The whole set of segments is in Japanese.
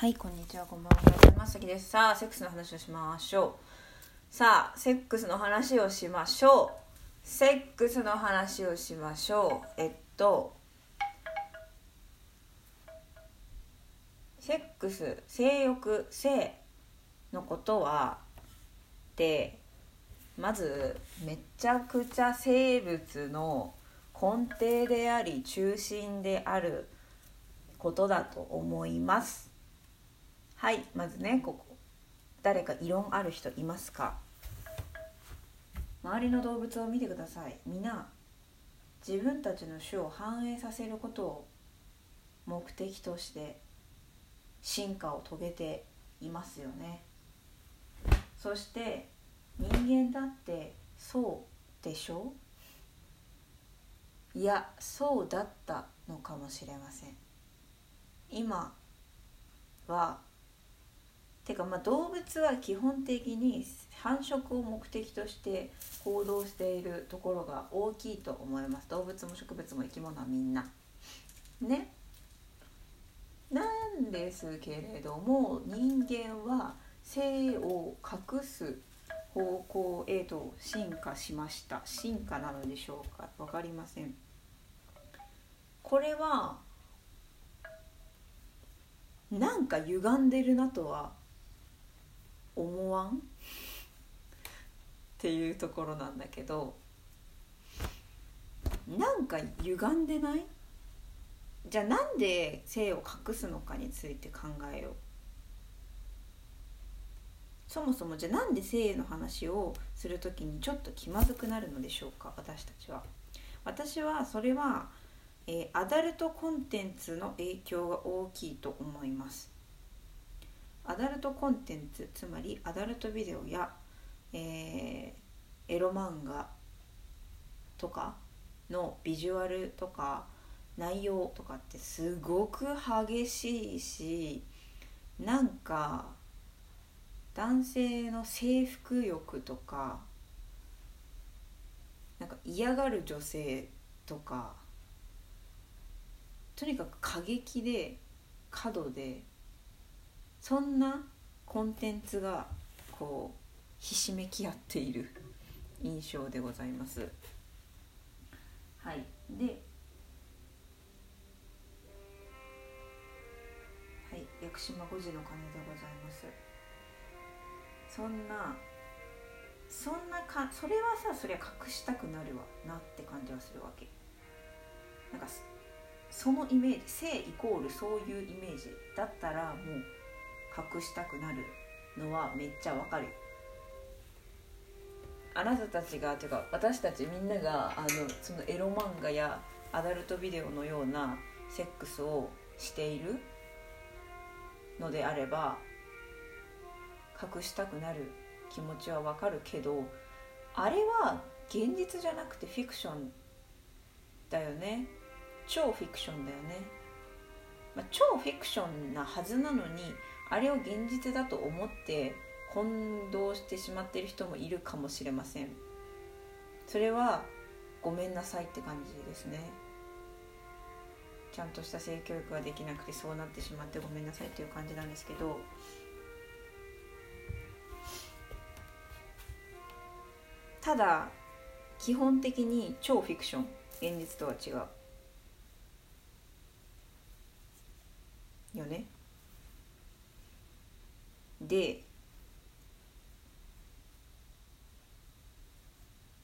はいこんにちは。こんばんは。おはようございますさきです。さあセックスの話をしましょう。さあセックスの話をしましょう。セックスの話をしましょう。えっとセックス性欲性のことはでまずめちゃくちゃ生物の根底であり中心であることだと思います。はいまずねここ。誰か異論ある人いますか？周りの動物を見てください。皆自分たちの種を繁栄させることを目的として進化を遂げていますよね。そして人間だってそうでしょ？ういやそうだったのかもしれません。今はてかまあ動物は基本的に繁殖を目的として行動しているところが大きいと思います。動物も植物も生き物はみんな。ね。なんですけれども人間は性を隠す方向へと進化しました。進化なのでしょうか？分かりません。これはなんか歪んでるなとは思わん？っていうところなんだけどなんか歪んでない？じゃあなんで性を隠すのかについて考えよう。そもそもじゃあなんで性の話をする時にちょっと気まずくなるのでしょうか？私たちは。私はそれは、えー、アダルトコンテンツの影響が大きいと思います。アダルトコンテンツつまりアダルトビデオや、えー、エロ漫画とかのビジュアルとか内容とかってすごく激しいしなんか男性の征服欲とかなんか嫌がる女性とかとにかく過激で過度でそんなコンテンツがこうひしめき合っている印象でございます。はい。ではい屋久島5時の鐘でございます。そんなそんなかそれはさそりゃ隠したくなるわなって感じはするわけ。なんかそのイメージ性イコールそういうイメージだったらもう隠したくなるのはめっちゃわかる。あなたたちがというか私たちみんながあのそのエロ漫画やアダルトビデオのようなセックスをしているのであれば隠したくなる気持ちはわかるけどあれは現実じゃなくてフィクションだよね。超フィクションだよね、まあ、超フィクションなはずなのにあれを現実だと思って混同してしまっている人もいるかもしれません。それはごめんなさいって感じですね。ちゃんとした性教育ができなくてそうなってしまってごめんなさいっていう感じなんですけど。ただ基本的に超フィクション。現実とは違う。よね。で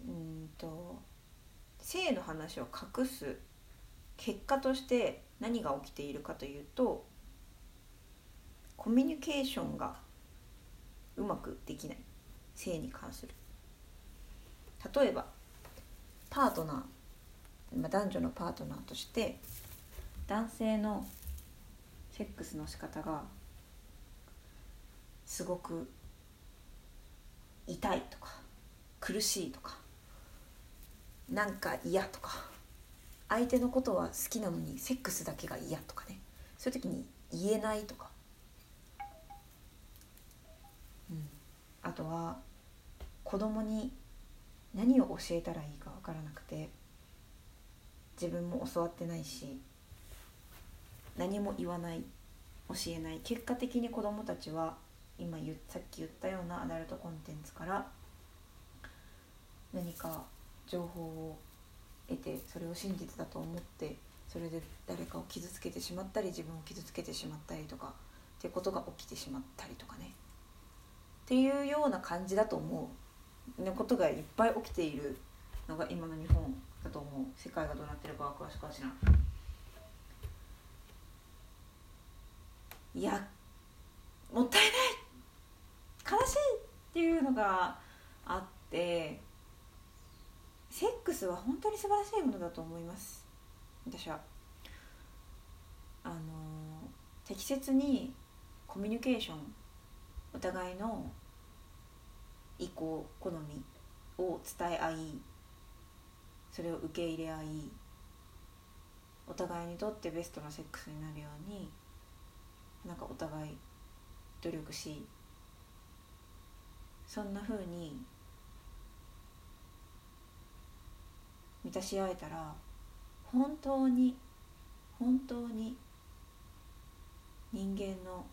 うんと性の話を隠す結果として何が起きているかというとコミュニケーションがうまくできない。性に関する。例えばパートナー男女のパートナーとして男性のセックスの仕方がすごく痛いとか苦しいとかなんか嫌とか相手のことは好きなのにセックスだけが嫌とかね。そういう時に言えないとか、うん、あとは子供に何を教えたらいいか分からなくて自分も教わってないし何も言わない教えない。結果的に子どもたちは今さっき言ったようなアダルトコンテンツから何か情報を得てそれを真実だと思ってそれで誰かを傷つけてしまったり自分を傷つけてしまったりとかっていうことが起きてしまったりとかね。っていうような感じだと思う。のことがいっぱい起きているのが今の日本だと思う。世界がどうなってるかは詳しくは知らん。いやもったいない悲しいっていうのがあってセックスは本当に素晴らしいものだと思います私は。あの適切にコミュニケーションお互いの意向好みを伝え合いそれを受け入れ合いお互いにとってベストなセックスになるようになんかお互い努力しそんなふうに満たし合えたら本当に本当に人間の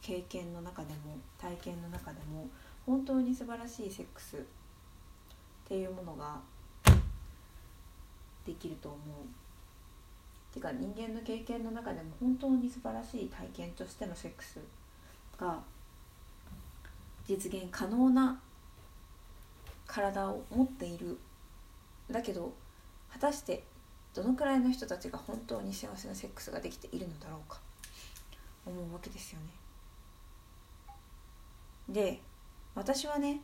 経験の中でも体験の中でも本当に素晴らしいセックスっていうものができると思う。てか人間の経験の中でも本当に素晴らしい体験としてのセックスが実現可能な体を持っているだけど果たしてどのくらいの人たちが本当に幸せなセックスができているのだろうか思うわけですよね。で私はね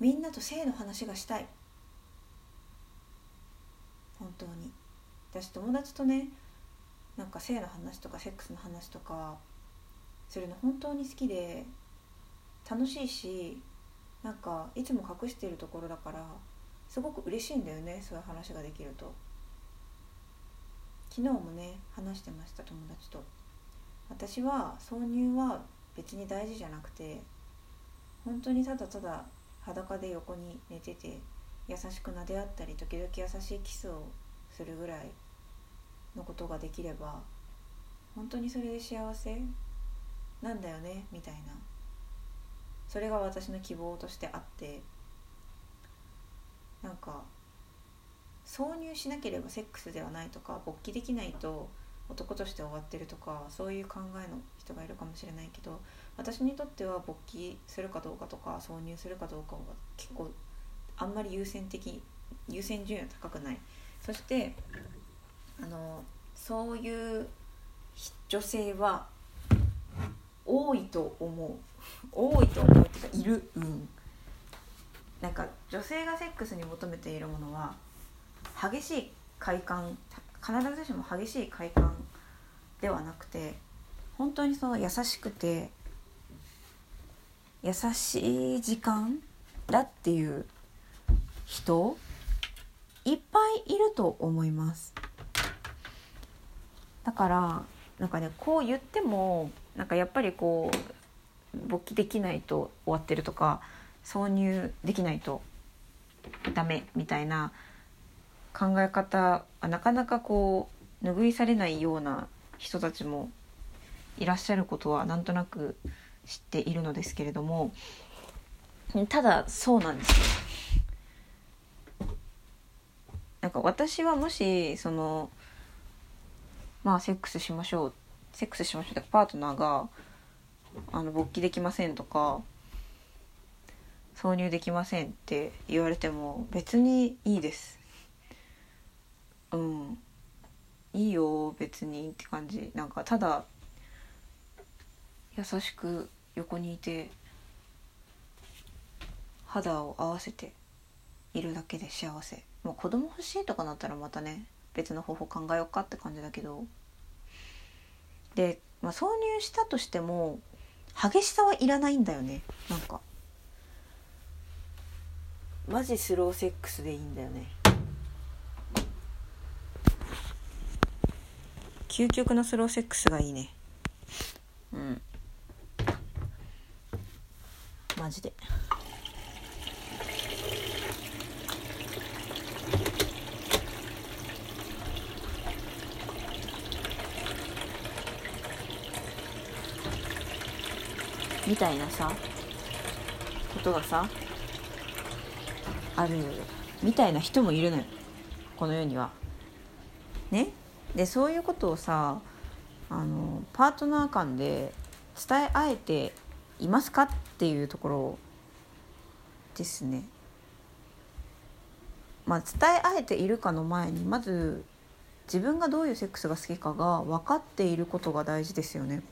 みんなと性の話がしたい本当に私友達とねなんか性の話とかセックスの話とかするの本当に好きで楽しいしなんかいつも隠しているところだからすごく嬉しいんだよねそういう話ができると。昨日もね話してました友達と。私は挿入は別に大事じゃなくて本当にただただ裸で横に寝てて優しく撫で合ったり時々優しいキスをするぐらいのことができれば本当にそれで幸せなんだよねみたいな。それが私の希望としてあってなんか挿入しなければセックスではないとか勃起できないと男として終わってるとかそういう考えの人がいるかもしれないけど私にとっては勃起するかどうかとか挿入するかどうかは結構あんまり優先的優先順位は高くない。そしてあのそういう女性は多いと思う。多いと思うっていうかいる。うん。なんか女性がセックスに求めているものは激しい快感必ずしも激しい快感ではなくて本当にその優しくて優しい時間だっていう人いっぱいいると思います。だからなんかねこう言ってもなんかやっぱりこう勃起できないと終わってるとか挿入できないとダメみたいな考え方はなかなかこう拭いされないような人たちもいらっしゃることはなんとなく知っているのですけれどもただそうなんですよ。なんか私はもしそのまあセックスしましょう。セックスしましょう。ってパートナーがあの勃起できませんとか挿入できませんって言われても別にいいです。うん。いいよ別にって感じ。なんかただ優しく横にいて肌を合わせているだけで幸せ。もう子供欲しいとかなったらまたね別の方法考えようかって感じだけど。で、まあ、挿入したとしても激しさはいらないんだよね。なんか。マジスローセックスでいいんだよね。究極のスローセックスがいいね。うん。マジで。みたいなさことがさあるよみたいな人もいるのよこの世には。ね？でそういうことをさあのパートナー間で伝え合えていますかっていうところですね。まあ、伝え合えているかの前にまず自分がどういうセックスが好きかが分かっていることが大事ですよね。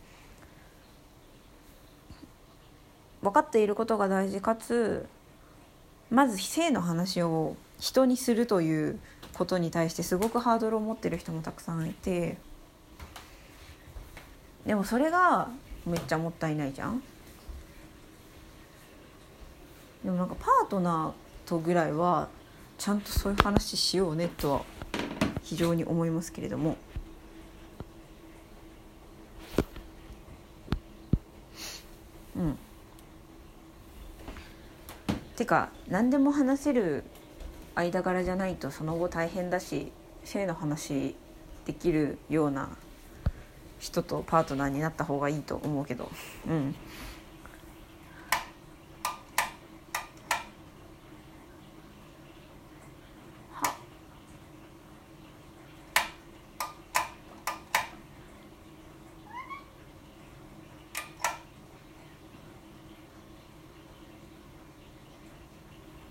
分かっていることが大事かつまず性の話を人にするということに対してすごくハードルを持ってる人もたくさんいてでもそれがめっちゃもったいないじゃん。でもなんかパートナーとぐらいはちゃんとそういう話しようねとは非常に思いますけれども。てか何でも話せる間柄じゃないとその後大変だし性の話できるような人とパートナーになった方がいいと思うけど。うん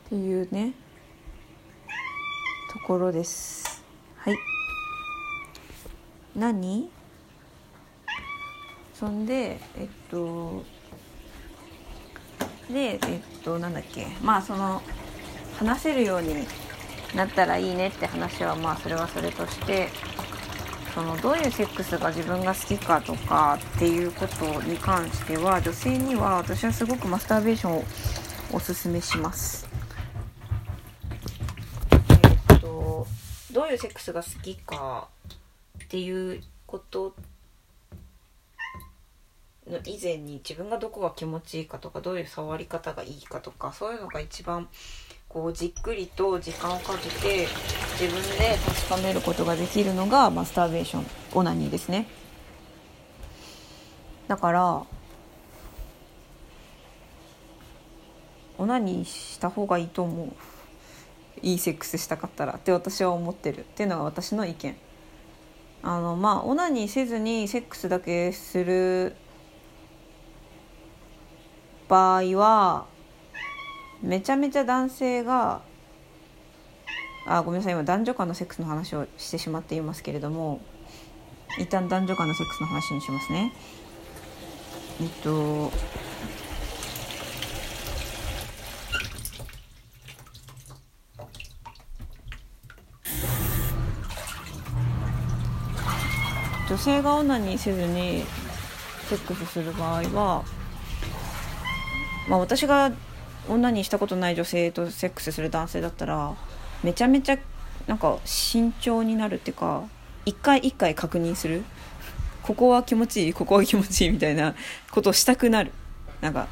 っていうねところです。はい。何？そんでえっとでえっとなんだっけ？まあその話せるようになったらいいねって話はまあそれはそれとしてそのどういうセックスが自分が好きかとかっていうことに関しては女性には私はすごくマスターベーションをおすすめします。えっとどういうセックスが好きかっていうことの以前に自分がどこが気持ちいいかとかどういう触り方がいいかとかそういうのが一番こうじっくりと時間をかけて自分で確かめることができるのがマスターベーションオナニーですね。だからオナニーした方がいいと思う。いいセックスしたかったらって私は思ってるっていうのが私の意見。あのまあオナニーせずにセックスだけする場合はめちゃめちゃ男性があごめんなさい今男女間のセックスの話をしてしまっていますけれども一旦男女間のセックスの話にしますね。えっと女性がオナニーせずにセックスする場合はまあ、私が女にしたことない女性とセックスする男性だったらめちゃめちゃなんか慎重になるっていうか一回一回確認する。ここは気持ちいいここは気持ちいいみたいな ことをしたくなる。なんか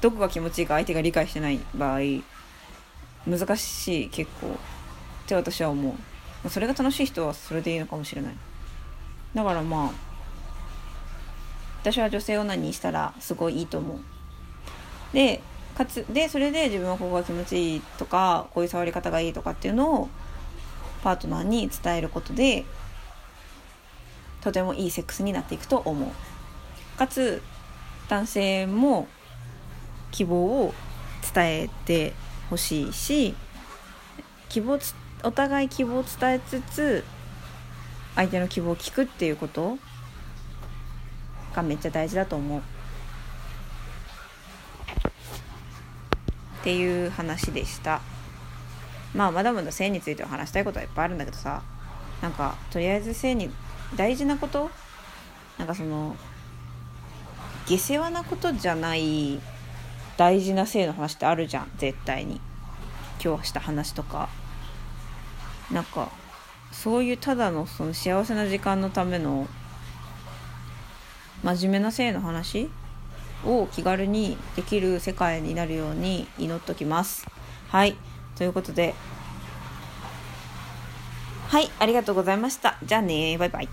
どこが気持ちいいか相手が理解してない場合難しい結構。って私は思う。それが楽しい人はそれでいいのかもしれない。だからまあ私は女性オナニーしたらすごいいいと思う。でかつでそれで自分はここが気持ちいいとかこういう触り方がいいとかっていうのをパートナーに伝えることでとてもいいセックスになっていくと思う。かつ男性も希望を伝えてほしいし希望お互い希望を伝えつつ相手の希望を聞くっていうことがめっちゃ大事だと思う。っていう話でした。まあまだまだ性については話したいことはいっぱいあるんだけどさ。なんかとりあえず性に大事なこと？なんかその下世話なことじゃない大事な性の話ってあるじゃん。絶対に。今日した話とか。なんかそういうただのその幸せな時間のための真面目な性の話を気軽にできる世界になるように祈っときます。はい。ということで、はい、ありがとうございました。じゃあねバイバイ。